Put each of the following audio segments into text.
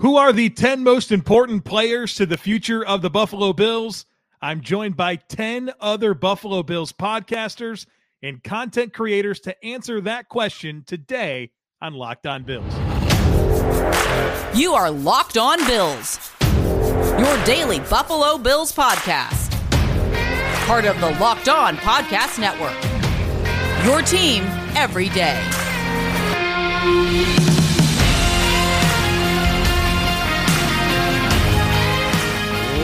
Who are the 10 most important players to the future of the Buffalo Bills? I'm joined by 10 other Buffalo Bills podcasters and content creators to answer that question today on Locked On Bills. You are Locked On Bills, your daily Buffalo Bills podcast. Part of the Locked On Podcast Network. Your team every day.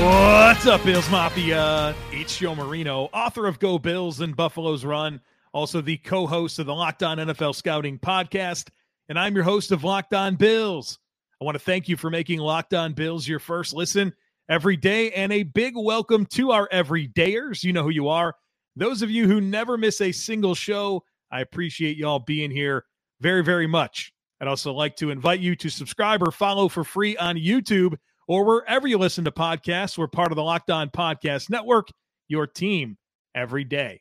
What's up, Bills Mafia? It's Joe Marino, author of Go Bills and Buffalo's Run, also the co host of the Locked On NFL Scouting podcast. And I'm your host of Locked On Bills. I want to thank you for making Locked On Bills your first listen every day and a big welcome to our everydayers. You know who you are. Those of you who never miss a single show, I appreciate y'all being here very, very much. I'd also like to invite you to subscribe or follow for free on YouTube or wherever you listen to podcasts. We're part of the Locked On Podcast Network, your team every day.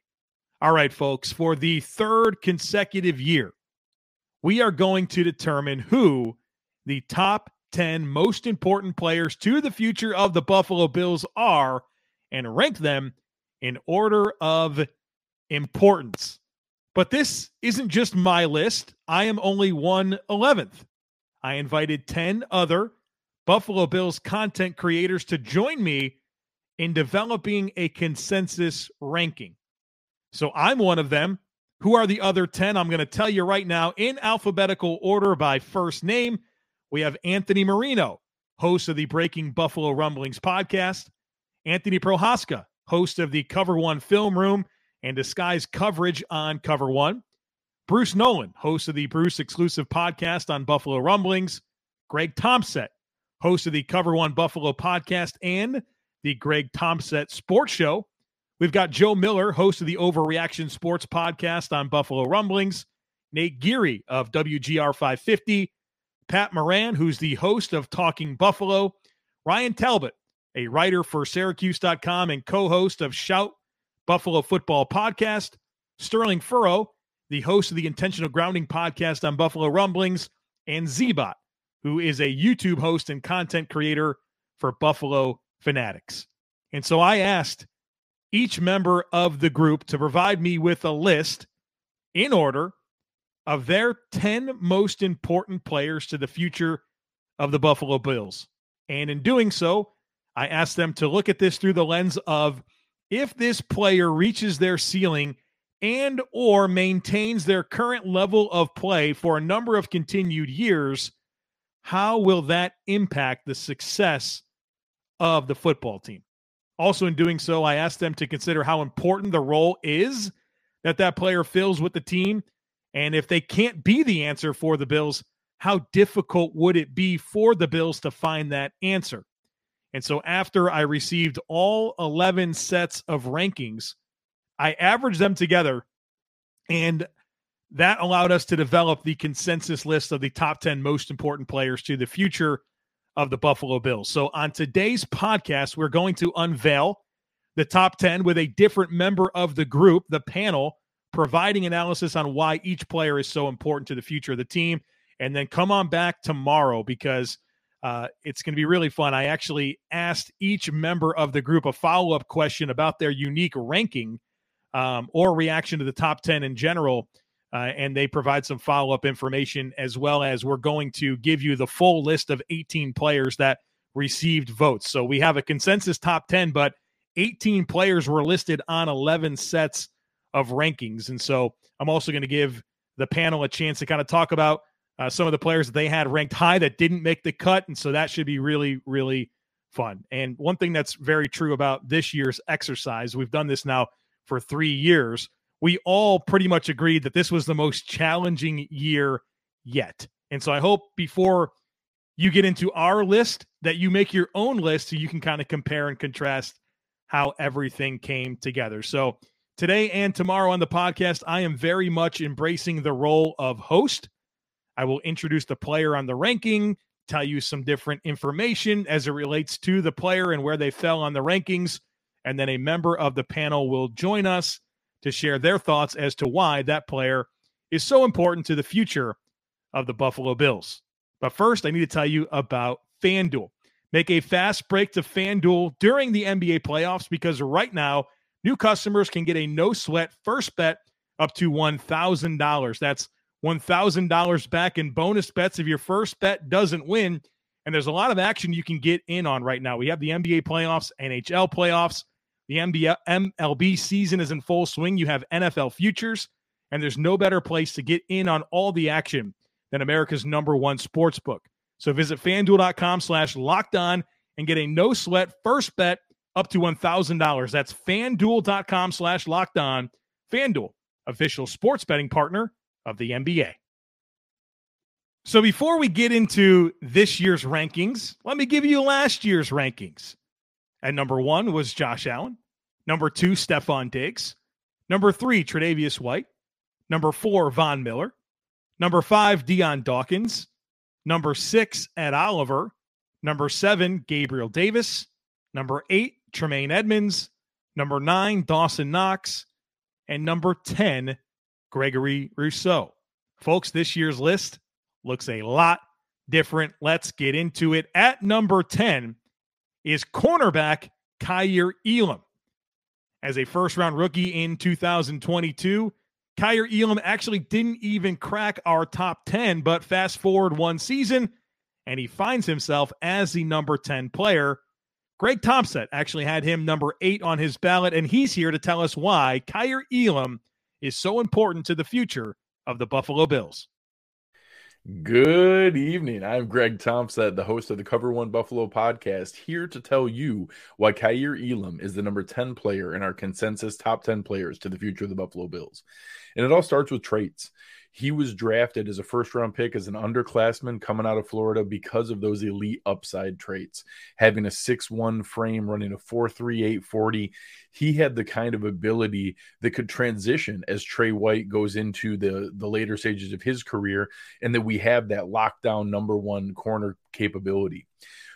All right, folks, for the third consecutive year, we are going to determine who the top 10 most important players to the future of the Buffalo Bills are and rank them in order of importance. But this isn't just my list. I am only one eleventh. I invited 10 other Buffalo Bills content creators to join me in developing a consensus ranking. So I'm one of them. Who are the other 10? I'm going to tell you right now in alphabetical order by first name. We have Anthony Marino, host of the Breaking Buffalo Rumblings podcast, Anthony Prohaska, host of the Cover One Film Room and Disguise coverage on Cover One, Bruce Nolan, host of the Bruce exclusive podcast on Buffalo Rumblings, Greg Tompsett, host of the Cover One Buffalo podcast and the Greg Tompsett Sports Show. We've got Joe Miller, host of the Overreaction Sports podcast on Buffalo Rumblings, Nate Geary of WGR 550, Pat Moran, who's the host of Talking Buffalo, Ryan Talbot, a writer for Syracuse.com and co host of Shout Buffalo Football Podcast, Sterling Furrow, the host of the Intentional Grounding Podcast on Buffalo Rumblings, and Zbot, who is a YouTube host and content creator for Buffalo Fanatics. And so I asked each member of the group to provide me with a list in order of their 10 most important players to the future of the Buffalo Bills. And in doing so, I asked them to look at this through the lens of if this player reaches their ceiling and or maintains their current level of play for a number of continued years, how will that impact the success of the football team? Also, in doing so, I asked them to consider how important the role is that that player fills with the team. And if they can't be the answer for the Bills, how difficult would it be for the Bills to find that answer? And so, after I received all 11 sets of rankings, I averaged them together and that allowed us to develop the consensus list of the top 10 most important players to the future of the Buffalo Bills. So on today's podcast, we're going to unveil the top 10 with a different member of the group, the panel, providing analysis on why each player is so important to the future of the team. And then come on back tomorrow because uh, it's going to be really fun. I actually asked each member of the group a follow up question about their unique ranking um, or reaction to the top 10 in general uh, and they provide some follow up information as well as we're going to give you the full list of 18 players that received votes. So we have a consensus top 10, but 18 players were listed on 11 sets of rankings. And so I'm also going to give the panel a chance to kind of talk about uh, some of the players that they had ranked high that didn't make the cut. And so that should be really, really fun. And one thing that's very true about this year's exercise, we've done this now for three years we all pretty much agreed that this was the most challenging year yet. And so I hope before you get into our list that you make your own list so you can kind of compare and contrast how everything came together. So today and tomorrow on the podcast, I am very much embracing the role of host. I will introduce the player on the ranking, tell you some different information as it relates to the player and where they fell on the rankings. And then a member of the panel will join us to share their thoughts as to why that player is so important to the future of the Buffalo Bills. But first, I need to tell you about FanDuel. Make a fast break to FanDuel during the NBA playoffs because right now, new customers can get a no sweat first bet up to $1,000. That's $1,000 back in bonus bets if your first bet doesn't win. And there's a lot of action you can get in on right now. We have the NBA playoffs, NHL playoffs, the NBA, MLB season is in full swing. You have NFL futures, and there's no better place to get in on all the action than America's number one sports book. So visit fanduel.com slash locked on and get a no sweat first bet up to $1,000. That's fanduel.com slash locked on. Fanduel, official sports betting partner of the NBA. So before we get into this year's rankings, let me give you last year's rankings. At number one was Josh Allen. Number two, Stefon Diggs. Number three, Tre'Davious White. Number four, Von Miller. Number five, Dion Dawkins. Number six, Ed Oliver. Number seven, Gabriel Davis. Number eight, Tremaine Edmunds. Number nine, Dawson Knox. And number 10, Gregory Rousseau. Folks, this year's list looks a lot different. Let's get into it. At number 10 is cornerback Kaiir Elam. As a first round rookie in 2022, Kaiir Elam actually didn't even crack our top 10, but fast forward one season and he finds himself as the number 10 player. Greg Tompsett actually had him number eight on his ballot, and he's here to tell us why Kaiir Elam is so important to the future of the Buffalo Bills. Good evening. I'm Greg Tompsett, the host of the Cover One Buffalo podcast, here to tell you why Kaiir Elam is the number 10 player in our consensus top 10 players to the future of the Buffalo Bills. And it all starts with traits. He was drafted as a first round pick as an underclassman coming out of Florida because of those elite upside traits. Having a six-one frame, running a 4.38 40, he had the kind of ability that could transition as Tre White goes into the, the later stages of his career, and that we have that lockdown number one corner capability.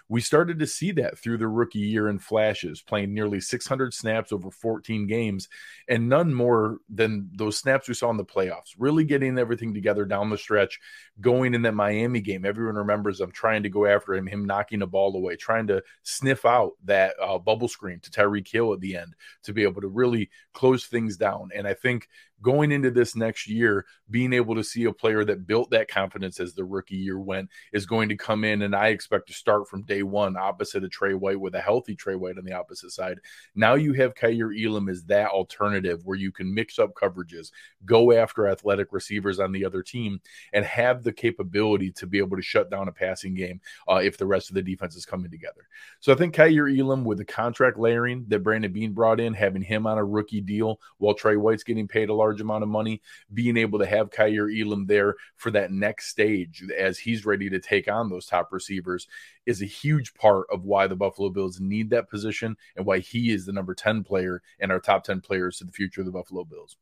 We started to see that through the rookie year in flashes, playing nearly 600 snaps over 14 games, and none more than those snaps we saw in the playoffs. Really getting everything together down the stretch, going in that Miami game. Everyone remembers I'm trying to go after him, him knocking a ball away, trying to sniff out that uh, bubble screen to Tyreek Hill at the end to be able to really close things down. And I think going into this next year, being able to see a player that built that confidence as the rookie year went is going to come in, and I expect to start from day one opposite of Tre White with a healthy Tre White on the opposite side. Now you have Kaiir Elam as that alternative where you can mix up coverages, go after athletic receivers on the other team, and have the capability to be able to shut down a passing game uh, if the rest of the defense is coming together. So I think Kaiir Elam with the contract layering that Brandon Beane brought in, having him on a rookie deal while Tre White's getting paid a lot large amount of money, being able to have Kaiir Elam there for that next stage as he's ready to take on those top receivers is a huge part of why the Buffalo Bills need that position and why he is the number 10 player and our top 10 players to the future of the Buffalo Bills.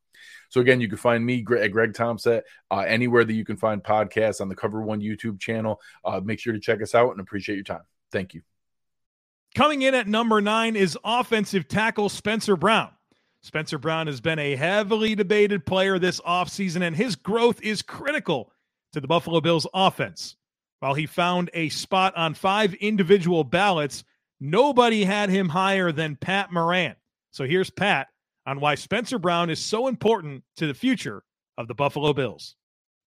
So again, you can find me at Greg Tompsett uh, anywhere that you can find podcasts on the Cover One YouTube channel. Uh, make sure to check us out and appreciate your time. Thank you. Coming in at number nine is offensive tackle Spencer Brown. Spencer Brown has been a heavily debated player this offseason, and his growth is critical to the Buffalo Bills offense. While he found a spot on five individual ballots, nobody had him higher than Pat Moran. So here's Pat on why Spencer Brown is so important to the future of the Buffalo Bills.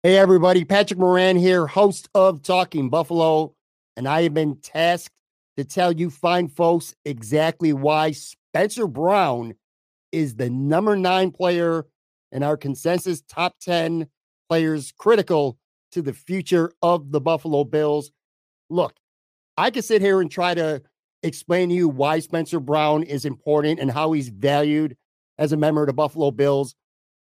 Hey, everybody. Patrick Moran here, host of Talking Buffalo. And I have been tasked to tell you fine folks exactly why Spencer Brown is the number nine player in our consensus top 10 players critical to the future of the Buffalo Bills. Look, I could sit here and try to explain to you why Spencer Brown is important and how he's valued as a member of the Buffalo Bills.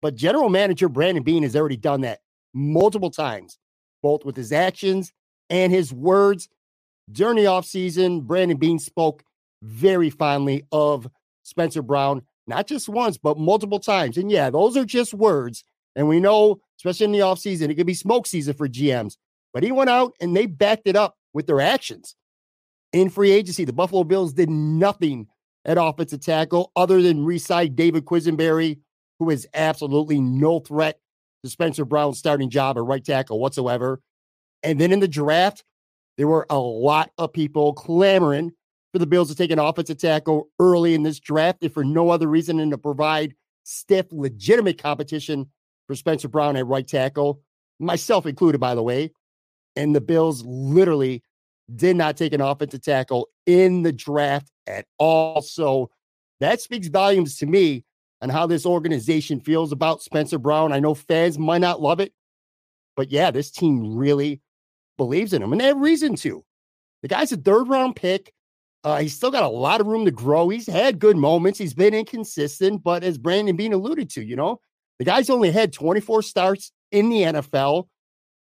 But general manager Brandon Beane has already done that multiple times, both with his actions and his words. During the offseason, Brandon Beane spoke very fondly of Spencer Brown not just once, but multiple times. And yeah, those are just words. And we know, especially in the offseason, it could be smoke season for GMs. But he went out and they backed it up with their actions. In free agency, the Buffalo Bills did nothing at offensive tackle other than re-sign David Quisenberry, who is absolutely no threat to Spencer Brown's starting job at right tackle whatsoever. And then in the draft, There were a lot of people clamoring for the Bills to take an offensive tackle early in this draft, if for no other reason than to provide stiff, legitimate competition for Spencer Brown at right tackle, myself included, by the way. And the Bills literally did not take an offensive tackle in the draft at all. So that speaks volumes to me on how this organization feels about Spencer Brown. I know fans might not love it, but yeah, this team really believes in him, and they have reason to. The guy's a third round pick. Uh, he's still got a lot of room to grow. He's had good moments. He's been inconsistent, but as Brandon Beane alluded to, you know, the guy's only had 24 starts in the NFL.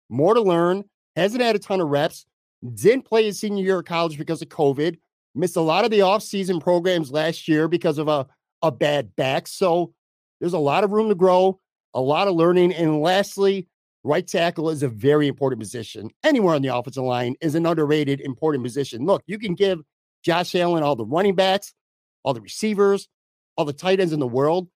More to learn. Hasn't had a ton of reps. Didn't play his senior year of college because of COVID. Missed a lot of the offseason programs last year because of a, a bad back. So there's a lot of room to grow, a lot of learning. And lastly, Right tackle is a very important position. Anywhere on the offensive line is an underrated, important position. Look, you can give Josh Allen all the running backs, all the receivers, all the tight ends in the world.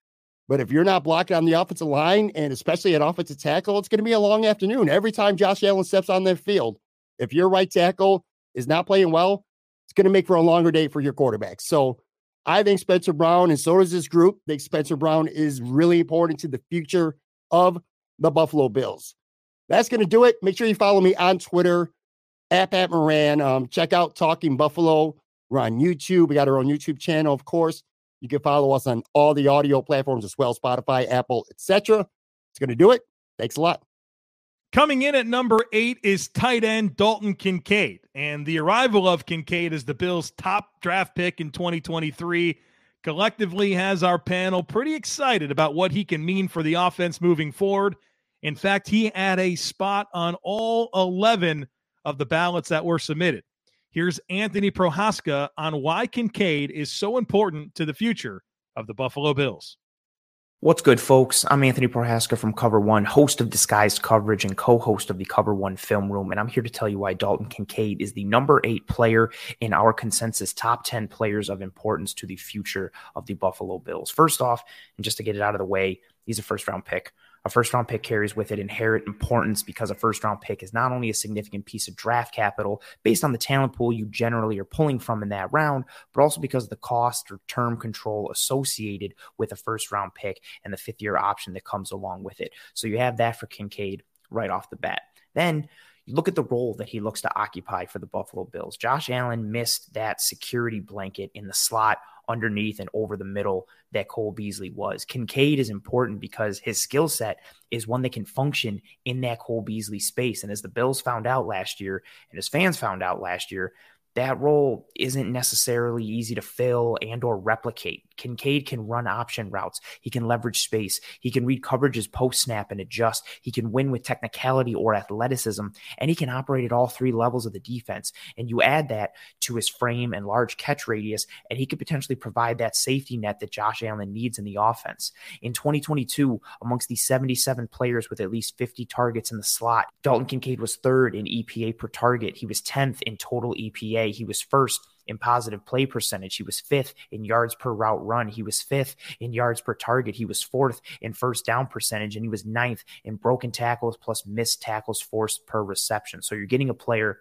But if you're not blocking on the offensive line and especially at offensive tackle, it's going to be a long afternoon. Every time Josh Allen steps on that field, if your right tackle is not playing well, it's going to make for a longer day for your quarterback. So I think Spencer Brown, and so does this group, think Spencer Brown is really important to the future of the Buffalo Bills. That's going to do it. Make sure you follow me on Twitter at Pat Moran. Um, check out Talking Buffalo. We're on YouTube. We got our own YouTube channel, of course. You can follow us on all the audio platforms as well, Spotify, Apple, etc. It's going to do it. Thanks a lot. Coming in at number eight is tight end Dalton Kincaid. And the arrival of Kincaid as the Bills' top draft pick in 2023 collectively has our panel pretty excited about what he can mean for the offense moving forward. In fact, he had a spot on all 11 of the ballots that were submitted. Here's Anthony Prohaska on why Kincaid is so important to the future of the Buffalo Bills. What's good, folks? I'm Anthony Prohaska from Cover One, host of Disguised Coverage and co host of the Cover One Film Room. And I'm here to tell you why Dalton Kincaid is the number eight player in our consensus top 10 players of importance to the future of the Buffalo Bills. First off, and just to get it out of the way, he's a first round pick. A first round pick carries with it inherent importance because a first round pick is not only a significant piece of draft capital based on the talent pool you generally are pulling from in that round, but also because of the cost or term control associated with a first round pick and the fifth year option that comes along with it. So you have that for Kincaid right off the bat. Then you look at the role that he looks to occupy for the Buffalo Bills. Josh Allen missed that security blanket in the slot underneath and over the middle that Cole Beasley was. Kincaid is important because his skill set is one that can function in that Cole Beasley space. And as the Bills found out last year, and as fans found out last year, that role isn't necessarily easy to fill and or replicate. Kincaid can run option routes. He can leverage space. He can read coverages post snap and adjust. He can win with technicality or athleticism, and he can operate at all three levels of the defense. And you add that to his frame and large catch radius, and he could potentially provide that safety net that Josh Allen needs in the offense. In 2022, amongst the 77 players with at least 50 targets in the slot, Dalton Kincaid was third in EPA per target. He was 10th in total EPA he was first in positive play percentage. He was fifth in yards per route run. He was fifth in yards per target. He was fourth in first down percentage, and he was ninth in broken tackles plus missed tackles forced per reception. So you're getting a player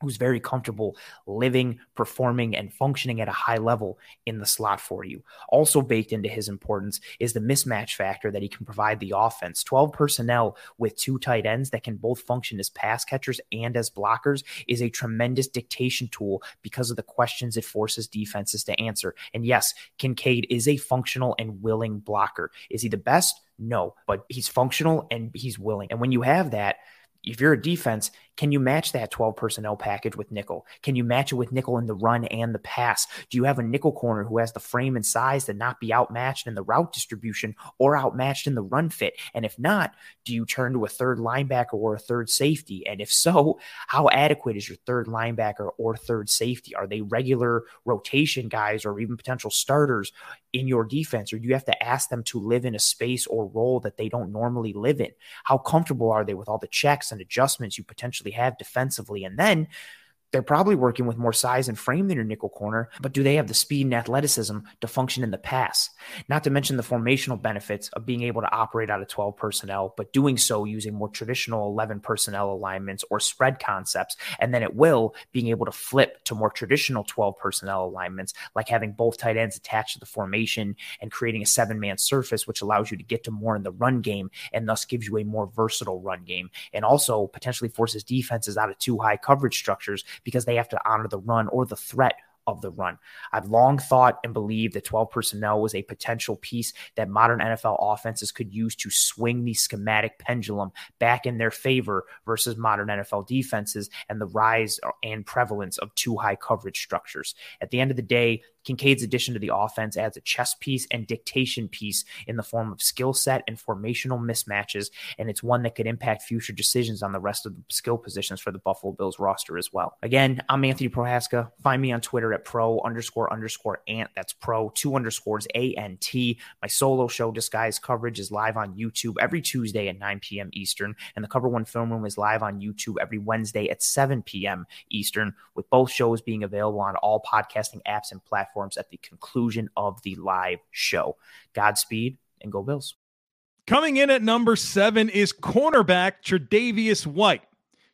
who's very comfortable living, performing, and functioning at a high level in the slot for you. Also, baked into his importance is the mismatch factor that he can provide the offense. 12 personnel with two tight ends that can both function as pass catchers and as blockers is a tremendous dictation tool because of the questions it forces defenses to answer. And yes, Kincaid is a functional and willing blocker. Is he the best? No, but he's functional and he's willing. And when you have that, if you're a defense, can you match that 12 personnel package with nickel? Can you match it with nickel in the run and the pass? Do you have a nickel corner who has the frame and size to not be outmatched in the route distribution or outmatched in the run fit? And if not, do you turn to a third linebacker or a third safety? And if so, how adequate is your third linebacker or third safety? Are they regular rotation guys or even potential starters in your defense? Or do you have to ask them to live in a space or role that they don't normally live in? How comfortable are they with all the checks and adjustments you potentially have defensively. And then they're probably working with more size and frame than your nickel corner, but do they have the speed and athleticism to function in the pass? Not to mention the formational benefits of being able to operate out of 12 personnel, but doing so using more traditional 11 personnel alignments or spread concepts. And then it will being able to flip to more traditional 12 personnel alignments, like having both tight ends attached to the formation and creating a seven man surface, which allows you to get to more in the run game and thus gives you a more versatile run game and also potentially forces defenses out of two high coverage structures because they have to honor the run or the threat of the run. I've long thought and believed that 12 personnel was a potential piece that modern NFL offenses could use to swing the schematic pendulum back in their favor versus modern NFL defenses and the rise and prevalence of two high coverage structures. At the end of the day, Kincaid's addition to the offense adds a chess piece and dictation piece in the form of skill set and formational mismatches, and it's one that could impact future decisions on the rest of the skill positions for the Buffalo Bills roster as well. Again, I'm Anthony Prohaska. Find me on Twitter at pro underscore underscore ant. That's pro two underscores A N T. My solo show Disguise coverage is live on YouTube every Tuesday at 9 p.m. Eastern, and the Cover One Film Room is live on YouTube every Wednesday at 7 p.m. Eastern, with both shows being available on all podcasting apps and platforms platforms at the conclusion of the live show. Godspeed and go Bills. Coming in at number seven is cornerback Tre'Davious White.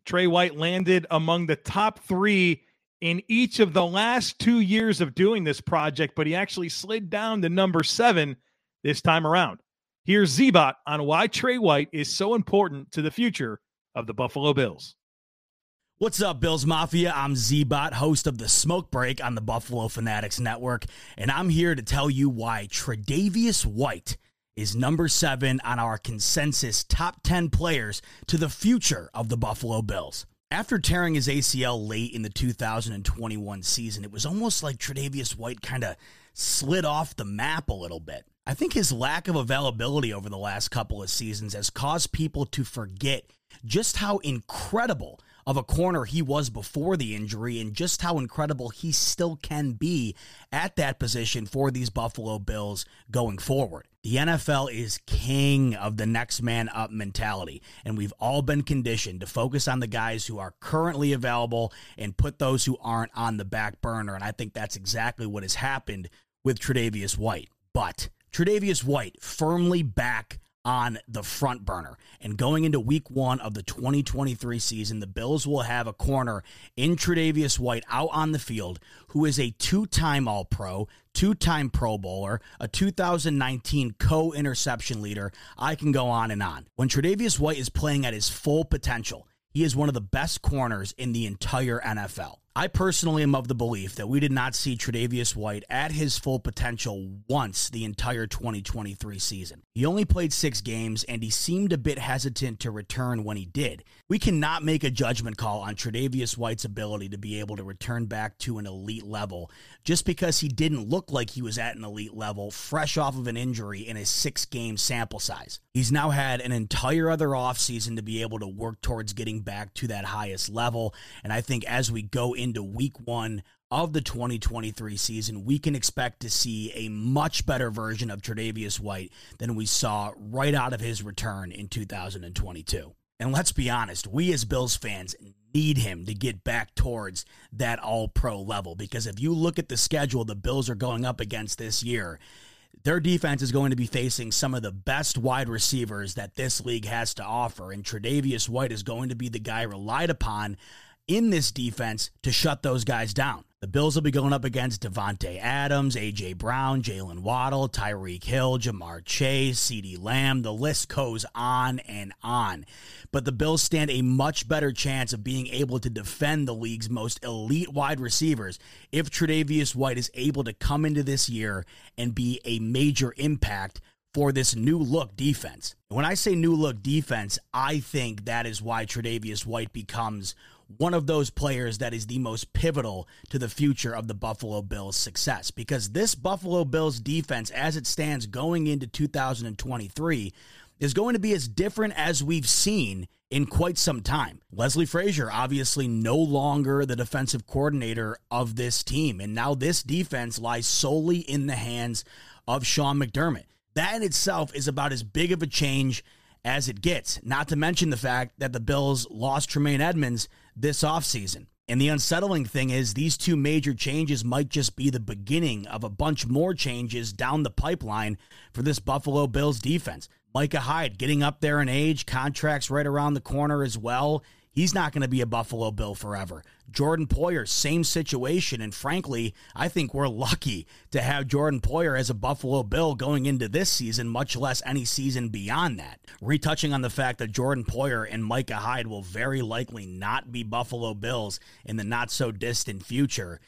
Tre White landed among the top three in each of the last two years of doing this project, but he actually slid down to number seven this time around. Here's Zbot on why Tre White is so important to the future of the Buffalo Bills. What's up, Bills Mafia? I'm Zbot, host of the Smoke Break on the Buffalo Fanatics Network, and I'm here to tell you why Tre'Davious White is number seven on our consensus top 10 players to the future of the Buffalo Bills. After tearing his ACL late in the 2021 season, it was almost like Tre'Davious White kind of slid off the map a little bit. I think his lack of availability over the last couple of seasons has caused people to forget just how incredible of a corner he was before the injury and just how incredible he still can be at that position for these Buffalo Bills going forward. The NFL is king of the next man up mentality, and we've all been conditioned to focus on the guys who are currently available and put those who aren't on the back burner. And I think that's exactly what has happened with Tre'Davious White. But Tre'Davious White firmly back on the front burner. And going into week one of the 2023 season, the Bills will have a corner in Tre'Davious White out on the field who is a two time All Pro, two time Pro Bowler, a 2019 co interception leader. I can go on and on. When Tre'Davious White is playing at his full potential, he is one of the best corners in the entire NFL. I personally am of the belief that we did not see Tre'Davious White at his full potential once the entire 2023 season. He only played six games and he seemed a bit hesitant to return when he did. We cannot make a judgment call on Tre'Davious White's ability to be able to return back to an elite level just because he didn't look like he was at an elite level fresh off of an injury in a six game sample size. He's now had an entire other offseason to be able to work towards getting back to that highest level. And I think as we go into week one of the 2023 season, we can expect to see a much better version of Tre'Davious White than we saw right out of his return in 2022. And let's be honest, we as Bills fans need him to get back towards that all pro level because if you look at the schedule the Bills are going up against this year, their defense is going to be facing some of the best wide receivers that this league has to offer. And Tre'Davious White is going to be the guy relied upon in this defense to shut those guys down. The Bills will be going up against Davante Adams, A.J. Brown, Jaylen Waddle, Tyreek Hill, Ja'Marr Chase, CeeDee Lamb. The list goes on and on. But the Bills stand a much better chance of being able to defend the league's most elite wide receivers if Tre'Davious White is able to come into this year and be a major impact for this new look defense. When I say new look defense, I think that is why Tre'Davious White becomes one of those players that is the most pivotal to the future of the Buffalo Bills' success. Because this Buffalo Bills defense, as it stands going into 2023, is going to be as different as we've seen in quite some time. Leslie Frazier, obviously no longer the defensive coordinator of this team. And now this defense lies solely in the hands of Sean McDermott. That in itself is about as big of a change as it gets. Not to mention the fact that the Bills lost Tremaine Edmunds this offseason. And the unsettling thing is, these two major changes might just be the beginning of a bunch more changes down the pipeline for this Buffalo Bills defense. Micah Hyde getting up there in age, contracts right around the corner as well. He's not going to be a Buffalo Bill forever. Jordan Poyer, same situation. And frankly, I think we're lucky to have Jordan Poyer as a Buffalo Bill going into this season, much less any season beyond that. Retouching on the fact that Jordan Poyer and Micah Hyde will very likely not be Buffalo Bills in the not so distant future.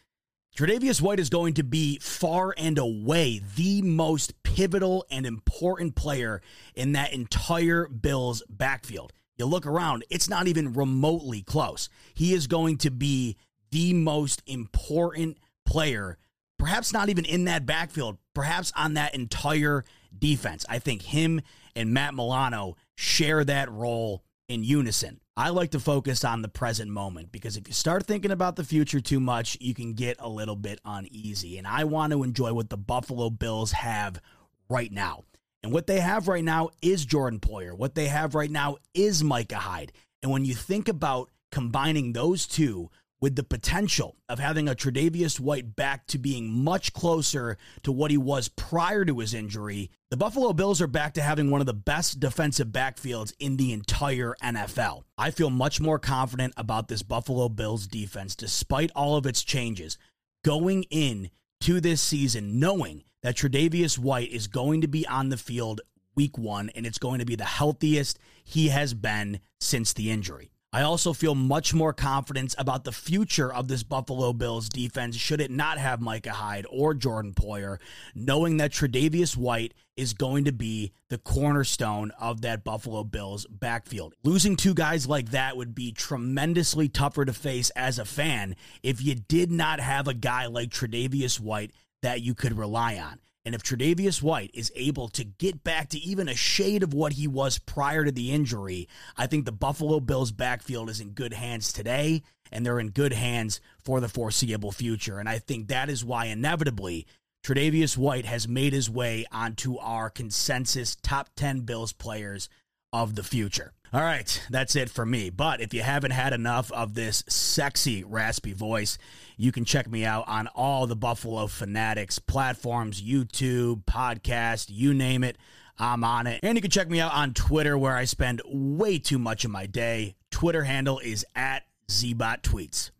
Tre'Davious White is going to be far and away the most pivotal and important player in that entire Bills backfield. You look around, it's not even remotely close. He is going to be the most important player, perhaps not even in that backfield, perhaps on that entire defense. I think him and Matt Milano share that role in unison. I like to focus on the present moment because if you start thinking about the future too much, you can get a little bit uneasy. And I want to enjoy what the Buffalo Bills have right now. And what they have right now is Jordan Poyer. What they have right now is Micah Hyde. And when you think about combining those two with the potential of having a Tre'Davious White back to being much closer to what he was prior to his injury, the Buffalo Bills are back to having one of the best defensive backfields in the entire NFL. I feel much more confident about this Buffalo Bills defense despite all of its changes going in to this season knowing that Tre'Davious White is going to be on the field week one, and it's going to be the healthiest he has been since the injury. I also feel much more confidence about the future of this Buffalo Bills defense should it not have Micah Hyde or Jordan Poyer, knowing that Tre'Davious White is going to be the cornerstone of that Buffalo Bills backfield. Losing two guys like that would be tremendously tougher to face as a fan if you did not have a guy like Tre'Davious White that you could rely on. And if Tre'Davious White is able to get back to even a shade of what he was prior to the injury, I think the Buffalo Bills backfield is in good hands today, and they're in good hands for the foreseeable future. And I think that is why inevitably Tre'Davious White has made his way onto our consensus top 10 Bills players of the future. All right, that's it for me. But if you haven't had enough of this sexy, raspy voice, you can check me out on all the Buffalo Fanatics platforms YouTube, podcast, you name it. I'm on it. And you can check me out on Twitter, where I spend way too much of my day. Twitter handle is at Zbot Tweets.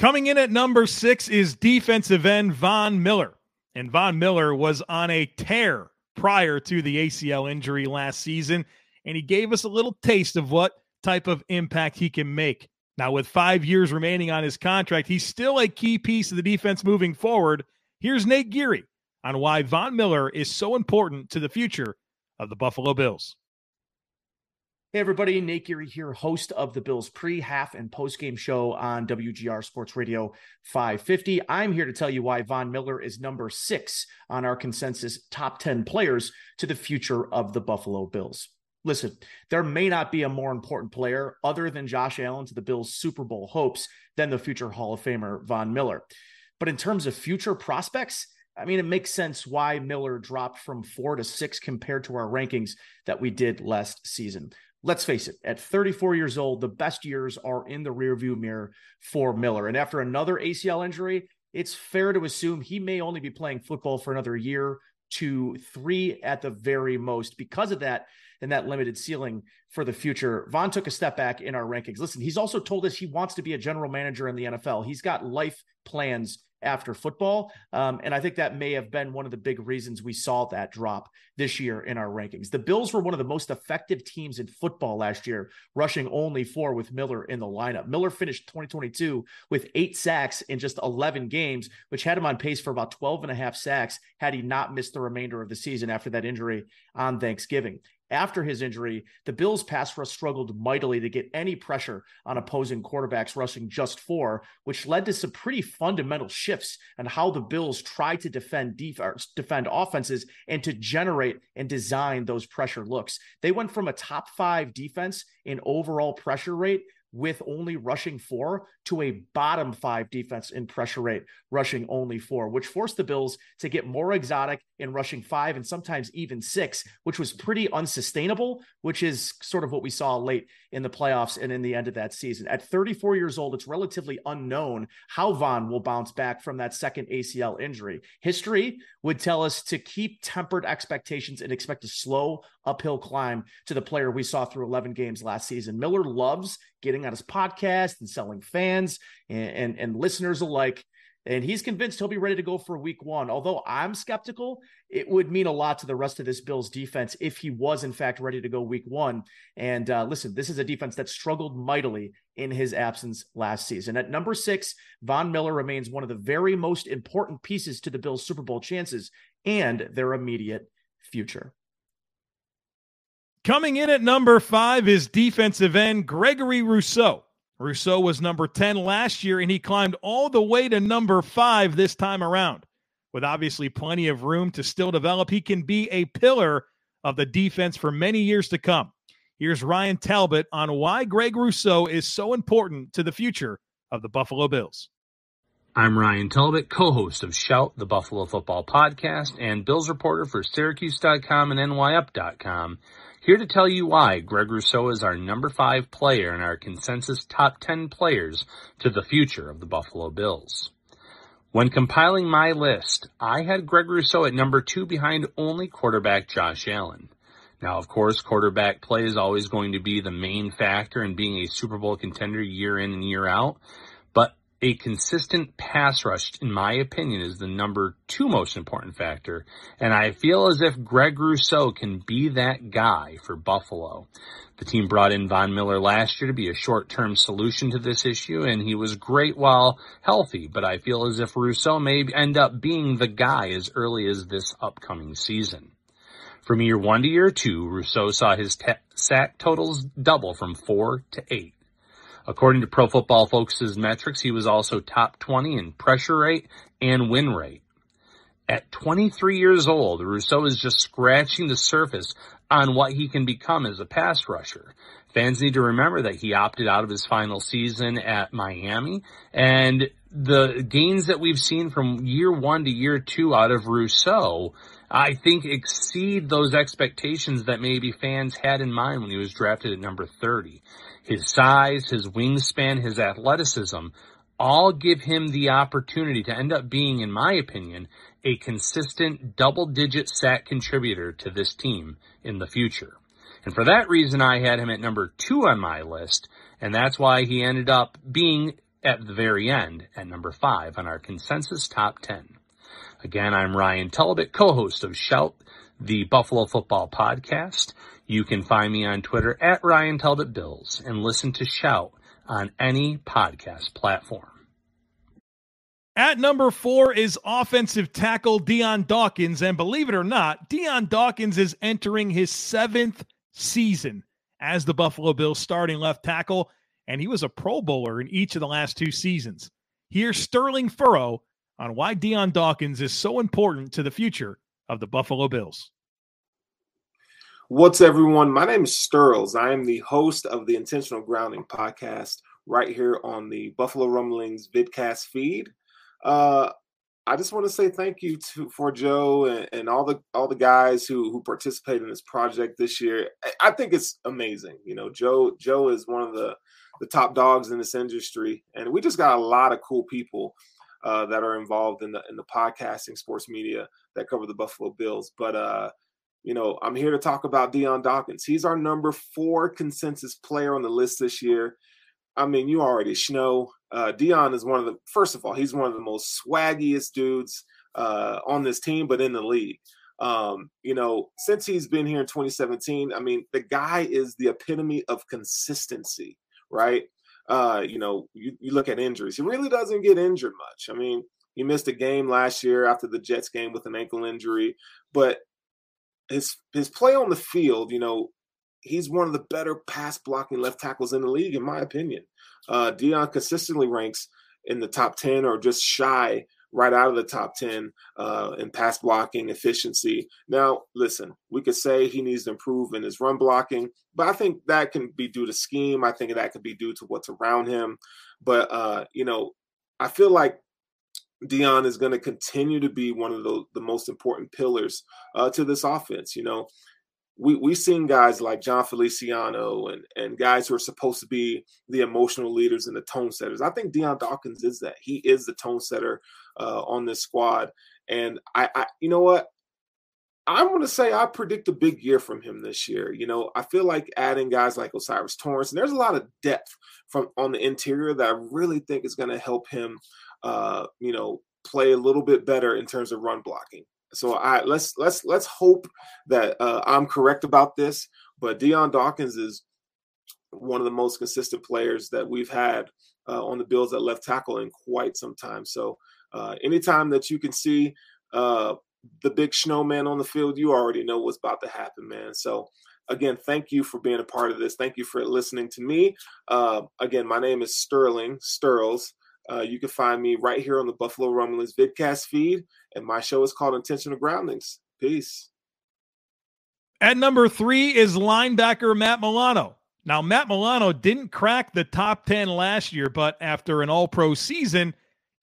Coming in at number six is defensive end Von Miller. And Von Miller was on a tear prior to the ACL injury last season and he gave us a little taste of what type of impact he can make. Now, with five years remaining on his contract, he's still a key piece of the defense moving forward. Here's Nate Geary on why Von Miller is so important to the future of the Buffalo Bills. Hey, everybody. Nate Geary here, host of the Bills pre, half, and post game show on WGR Sports Radio 550. I'm here to tell you why Von Miller is number six on our consensus top 10 players to the future of the Buffalo Bills listen, there may not be a more important player other than Josh Allen to the Bills' Super Bowl hopes than the future Hall of Famer Von Miller. But in terms of future prospects, I mean, it makes sense why Miller dropped from four to six compared to our rankings that we did last season. Let's face it, at 34 years old, the best years are in the rearview mirror for Miller. And after another ACL injury, it's fair to assume he may only be playing football for another year to three at the very most. Because of that, and that limited ceiling for the future. Von took a step back in our rankings. Listen, he's also told us he wants to be a general manager in the NFL. He's got life plans after football. Um, and I think that may have been one of the big reasons we saw that drop this year in our rankings. The Bills were one of the most effective teams in football last year, rushing only four with Miller in the lineup. Miller finished 2022 with eight sacks in just 11 games, which had him on pace for about 12 and a half sacks had he not missed the remainder of the season after that injury on Thanksgiving after his injury, the Bills' pass rush struggled mightily to get any pressure on opposing quarterbacks, rushing just four, which led to some pretty fundamental shifts on how the Bills try to defend def- defend offenses and to generate and design those pressure looks. They went from a top five defense in overall pressure rate with only rushing four to a bottom five defense in pressure rate, rushing only four, which forced the Bills to get more exotic in rushing five and sometimes even six, which was pretty unsustainable, which is sort of what we saw late in the playoffs and in the end of that season. At 34 years old, it's relatively unknown how Von will bounce back from that second ACL injury. History would tell us to keep tempered expectations and expect a slow uphill climb to the player we saw through 11 games last season. Miller loves getting on his podcast and selling fans and, and, and listeners alike. And he's convinced he'll be ready to go for week one. Although I'm skeptical, it would mean a lot to the rest of this Bills defense if he was, in fact, ready to go week one. And uh, listen, this is a defense that struggled mightily in his absence last season. At number six, Von Miller remains one of the very most important pieces to the Bills' Super Bowl chances and their immediate future. Coming in at number five is defensive end Gregory Rousseau. Rousseau was number 10 last year, and he climbed all the way to number five this time around. With obviously plenty of room to still develop, he can be a pillar of the defense for many years to come. Here's Ryan Talbot on why Greg Rousseau is so important to the future of the Buffalo Bills. I'm Ryan Talbot, co-host of Shout, the Buffalo Football Podcast, and Bills reporter for Syracuse.com and NYUp.com. Here to tell you why Greg Rousseau is our number five player in our consensus top 10 players to the future of the Buffalo Bills. When compiling my list, I had Greg Rousseau at number two behind only quarterback Josh Allen. Now, of course, quarterback play is always going to be the main factor in being a Super Bowl contender year in and year out, a consistent pass rush, in my opinion, is the number two most important factor. And I feel as if Greg Rousseau can be that guy for Buffalo. The team brought in Von Miller last year to be a short-term solution to this issue, and he was great while healthy. But I feel as if Rousseau may end up being the guy as early as this upcoming season. From year one to year two, Rousseau saw his t- sack totals double from four to eight. According to Pro Football Focus's metrics, he was also top 20 in pressure rate and win rate. At 23 years old, Rousseau is just scratching the surface on what he can become as a pass rusher. Fans need to remember that he opted out of his final season at Miami and the gains that we've seen from year one to year two out of Rousseau, I think exceed those expectations that maybe fans had in mind when he was drafted at number 30. His size, his wingspan, his athleticism all give him the opportunity to end up being, in my opinion, a consistent double digit sack contributor to this team in the future. And for that reason, I had him at number two on my list, and that's why he ended up being at the very end at number five on our consensus top 10. Again, I'm Ryan Talbot, co-host of Shout, the Buffalo Football Podcast. You can find me on Twitter at Ryan Talbot Bills and listen to Shout on any podcast platform. At number four is offensive tackle Dion Dawkins. And believe it or not, Dion Dawkins is entering his seventh season as the Buffalo Bills starting left tackle, and he was a Pro Bowler in each of the last two seasons. Here's Sterling Furrow on why Dion Dawkins is so important to the future of the Buffalo Bills. What's everyone? My name is Sterls. I am the host of the Intentional Grounding podcast right here on the Buffalo Rumblings vidcast feed. Uh, I just want to say thank you to for Joe and, and, all the all the guys who who participated in this project this year. I think it's amazing. You know, Joe Joe is one of the the top dogs in this industry, and we just got a lot of cool people uh, that are involved in the in the podcasting sports media that cover the Buffalo Bills. But uh, you know, I'm here to talk about Dion Dawkins. He's our number four consensus player on the list this year. I mean, you already know uh, Dion is one of the first of all, he's one of the most swaggiest dudes uh, on this team, but in the league. Um, you know, since he's been here in 2017, I mean, the guy is the epitome of consistency, right? Uh, you know, you, you look at injuries, he really doesn't get injured much. I mean, he missed a game last year after the Jets game with an ankle injury, but his his play on the field, you know, he's one of the better pass blocking left tackles in the league, in my opinion. Uh, Dion consistently ranks in the top 10 or just shy right out of the top 10 uh, in pass blocking efficiency. Now, listen, we could say he needs to improve in his run blocking, but I think that can be due to scheme. I think that could be due to what's around him. But, uh, you know, I feel like Dion is going to continue to be one of the, the most important pillars uh, to this offense. You know, we we've seen guys like Jon Feliciano and and guys who are supposed to be the emotional leaders and the tone setters. I think Dion Dawkins is that. He is the tone setter uh, on this squad. And I, I, you know what? I'm going to say I predict a big year from him this year. You know, I feel like adding guys like O'Cyrus Torrence, and there's a lot of depth from on the interior that I really think is going to help him, uh, you know, play a little bit better in terms of run blocking. So I let's let's let's hope that uh, I'm correct about this. But Dion Dawkins is one of the most consistent players that we've had uh, on the Bills at left tackle in quite some time. So uh, anytime that you can see uh, the big snowman on the field, you already know what's about to happen, man. So again, thank you for being a part of this. Thank you for listening to me. Uh, again, my name is Sterling Stirls. Uh, you can find me right here on the Buffalo Rumblings vidcast feed, and my show is called Intentional Groundings. Peace. At number three is linebacker Matt Milano. Now, Matt Milano didn't crack the top 10 last year, but after an all pro season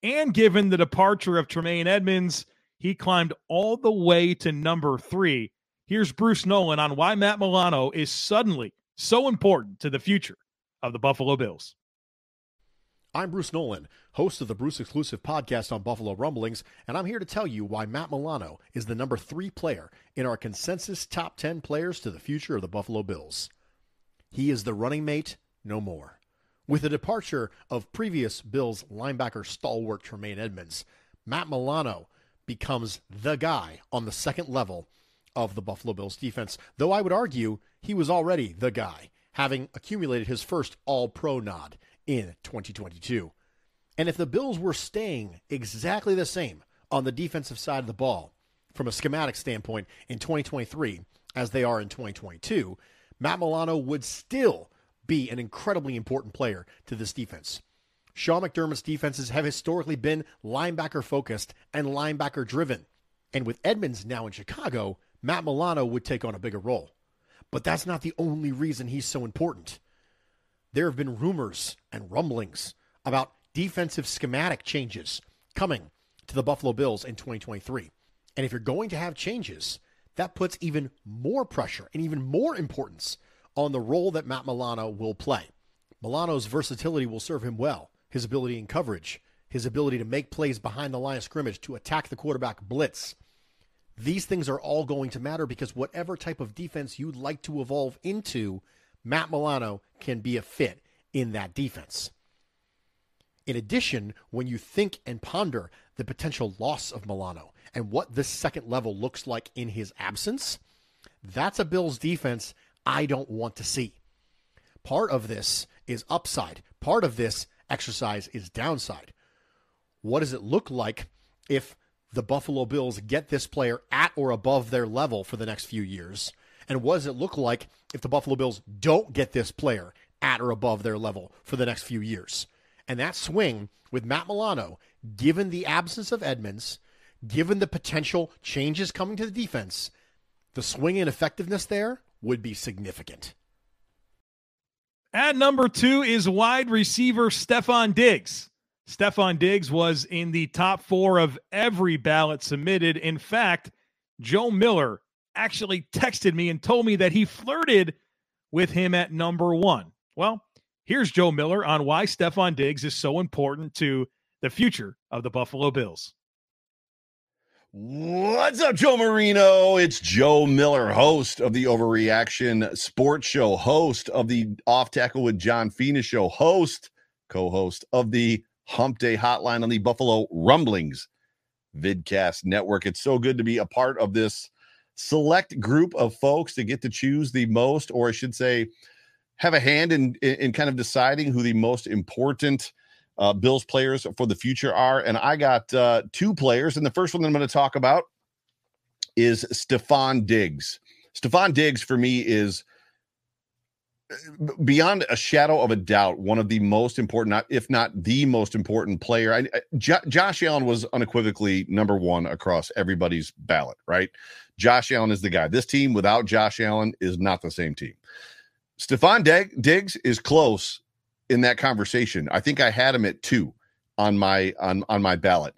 and given the departure of Tremaine Edmunds, he climbed all the way to number three. Here's Bruce Nolan on why Matt Milano is suddenly so important to the future of the Buffalo Bills. I'm Bruce Nolan, host of the Bruce exclusive podcast on Buffalo Rumblings, and I'm here to tell you why Matt Milano is the number three player in our consensus top 10 players to the future of the Buffalo Bills. He is the running mate no more. With the departure of previous Bills linebacker stalwart Tremaine Edmunds, Matt Milano becomes the guy on the second level of the Buffalo Bills defense, though I would argue he was already the guy, having accumulated his first all pro nod in 2022. And if the Bills were staying exactly the same on the defensive side of the ball from a schematic standpoint in 2023 as they are in 2022, Matt Milano would still be an incredibly important player to this defense. Sean McDermott's defenses have historically been linebacker focused and linebacker driven. And with Edmunds now in Chicago, Matt Milano would take on a bigger role. But that's not the only reason he's so important there have been rumors and rumblings about defensive schematic changes coming to the Buffalo Bills in 2023. And if you're going to have changes, that puts even more pressure and even more importance on the role that Matt Milano will play. Milano's versatility will serve him well. His ability in coverage, his ability to make plays behind the line of scrimmage, to attack the quarterback blitz. These things are all going to matter because whatever type of defense you'd like to evolve into, Matt Milano can be a fit in that defense. In addition, when you think and ponder the potential loss of Milano and what this second level looks like in his absence, that's a Bills defense I don't want to see. Part of this is upside, part of this exercise is downside. What does it look like if the Buffalo Bills get this player at or above their level for the next few years? And what does it look like if the Buffalo Bills don't get this player at or above their level for the next few years? And that swing with Matt Milano, given the absence of Edmunds, given the potential changes coming to the defense, the swing in effectiveness there would be significant. At number two is wide receiver Stefon Diggs. Stefon Diggs was in the top four of every ballot submitted. In fact, Joe Miller actually texted me and told me that he flirted with him at number one. Well, here's Joe Miller on why Stefon Diggs is so important to the future of the Buffalo Bills. What's up, Joe Marino? It's Joe Miller, host of the Overreaction Sports Show, host of the Off Tackle with John Fina Show, host, co host of the Hump Day Hotline on the Buffalo Rumblings Vidcast Network. It's so good to be a part of this select group of folks to get to choose the most, or I should say, have a hand in in kind of deciding who the most important uh, Bills players for the future are. And I got uh, two players, and the first one that I'm going to talk about is Stefon Diggs. Stefon Diggs for me is beyond a shadow of a doubt, one of the most important, if not the most important player. I, J- Josh Allen was unequivocally number one across everybody's ballot, right? Josh Allen is the guy. This team without Josh Allen is not the same team. Stefon Diggs is close in that conversation. I think I had him at two on my on on my ballot.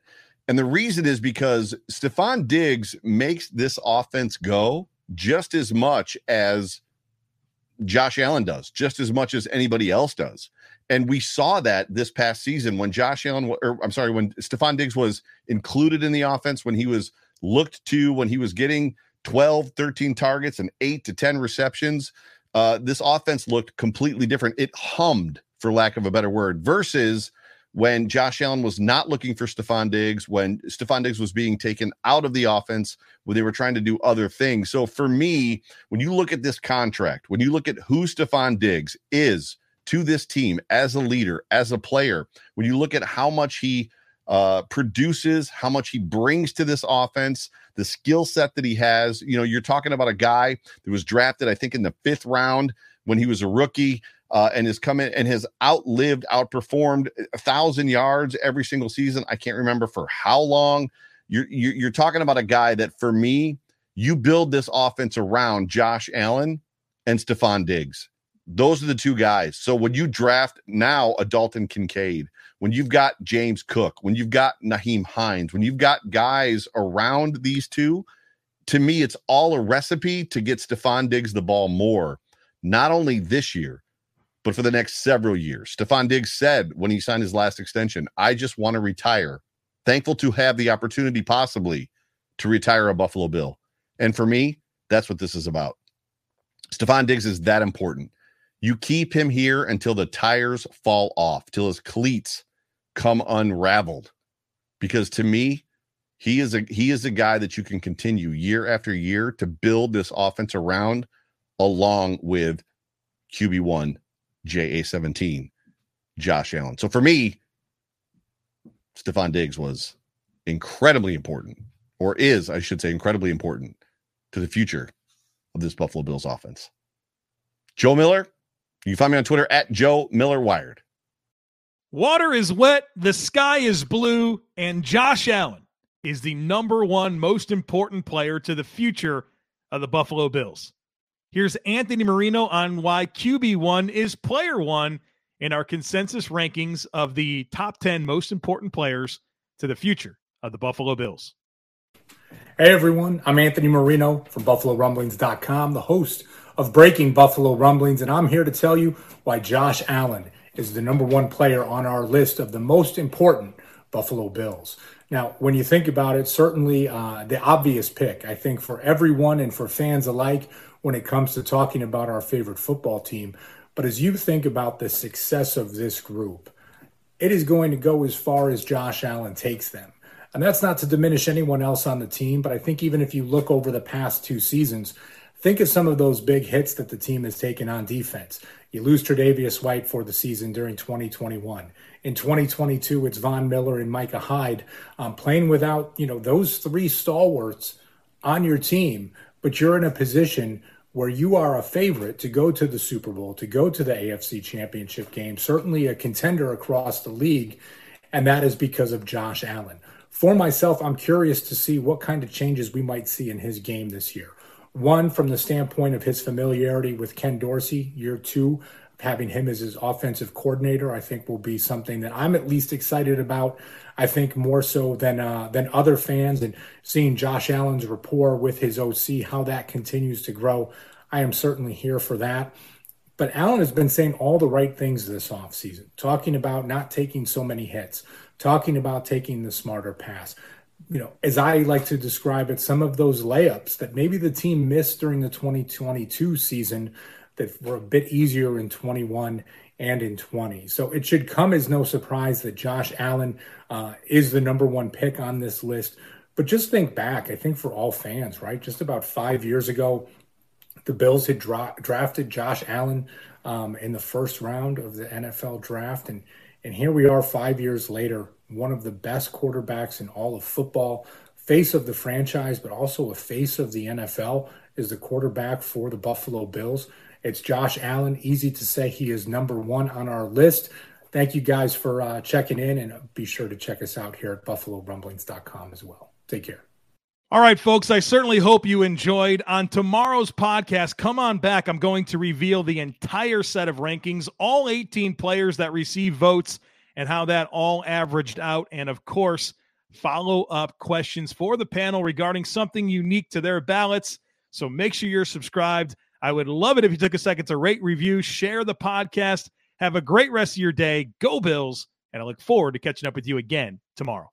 And the reason is because Stefon Diggs makes this offense go just as much as Josh Allen does, just as much as anybody else does. And we saw that this past season when Josh Allen, or I'm sorry, when Stefon Diggs was included in the offense, when he was looked to, when he was getting 12, 13 targets and eight to 10 receptions, uh, this offense looked completely different. It hummed, for lack of a better word, versus when Josh Allen was not looking for Stefon Diggs, when Stefon Diggs was being taken out of the offense, when they were trying to do other things. So for me, when you look at this contract, when you look at who Stefon Diggs is to this team as a leader, as a player, when you look at how much he uh, produces, how much he brings to this offense, the skill set that he has, you know, you're talking about a guy that was drafted, I think, in the fifth round when he was a rookie uh, and has come in and has outlived, outperformed a thousand yards every single season. I can't remember for how long. You're, you're talking about a guy that for me, you build this offense around Josh Allen and Stefon Diggs. Those are the two guys. So when you draft now a Dalton Kincaid, when you've got James Cook, when you've got Nyheim Hines, when you've got guys around these two, to me, it's all a recipe to get Stefon Diggs the ball more, not only this year, but for the next several years. Stefon Diggs said when he signed his last extension, I just want to retire. Thankful to have the opportunity possibly to retire a Buffalo Bill. And for me, that's what this is about. Stefon Diggs is that important. You keep him here until the tires fall off, till his cleats come unraveled. Because to me, he is a he is a guy that you can continue year after year to build this offense around along with QB1 JA17, Josh Allen. So for me, Stefon Diggs was incredibly important, or is, I should say, incredibly important to the future of this Buffalo Bills offense. Joe Miller, you can find me on Twitter at Joe Miller Wired. Water is wet, the sky is blue, and Josh Allen is the number one most important player to the future of the Buffalo Bills. Here's Anthony Marino on why QB1 is player one in our consensus rankings of the top 10 most important players to the future of the Buffalo Bills. Hey everyone, I'm Anthony Marino from BuffaloRumblings.com, the host of Breaking Buffalo Rumblings, and I'm here to tell you why Josh Allen is the number one player on our list of the most important Buffalo Bills. Now, when you think about it, certainly uh, the obvious pick, I think, for everyone and for fans alike when it comes to talking about our favorite football team. But as you think about the success of this group, it is going to go as far as Josh Allen takes them. And that's not to diminish anyone else on the team, but I think even if you look over the past two seasons, think of some of those big hits that the team has taken on defense. You lose Tre'Davious White for the season during 2021. In 2022, it's Von Miller and Micah Hyde um, playing without, you know, those three stalwarts on your team, but you're in a position where you are a favorite to go to the Super Bowl, to go to the AFC Championship game, certainly a contender across the league, and that is because of Josh Allen. For myself, I'm curious to see what kind of changes we might see in his game this year. One, from the standpoint of his familiarity with Ken Dorsey, year two, having him as his offensive coordinator, I think will be something that I'm at least excited about. I think more so than uh, than other fans, and seeing Josh Allen's rapport with his OC, how that continues to grow. I am certainly here for that. But Allen has been saying all the right things this offseason, talking about not taking so many hits, talking about taking the smarter pass. You know, as I like to describe it, some of those layups that maybe the team missed during the 2022 season that were a bit easier in 21 and in 20. So it should come as no surprise that Josh Allen uh, is the number one pick on this list. But just think back, I think for all fans, right? Just about five years ago, the Bills had dra- drafted Josh Allen um, in the first round of the NFL draft. And, and here we are five years later, one of the best quarterbacks in all of football, face of the franchise, but also a face of the NFL is the quarterback for the Buffalo Bills. It's Josh Allen. Easy to say he is number one on our list. Thank you guys for uh, checking in, and be sure to check us out here at buffalorumblings.com as well. Take care. All right, folks, I certainly hope you enjoyed. On tomorrow's podcast, come on back. I'm going to reveal the entire set of rankings, all 18 players that receive votes, and how that all averaged out. And of course, follow up questions for the panel regarding something unique to their ballots. So make sure you're subscribed. I would love it if you took a second to rate, review, share the podcast. Have a great rest of your day. Go Bills. And I look forward to catching up with you again tomorrow.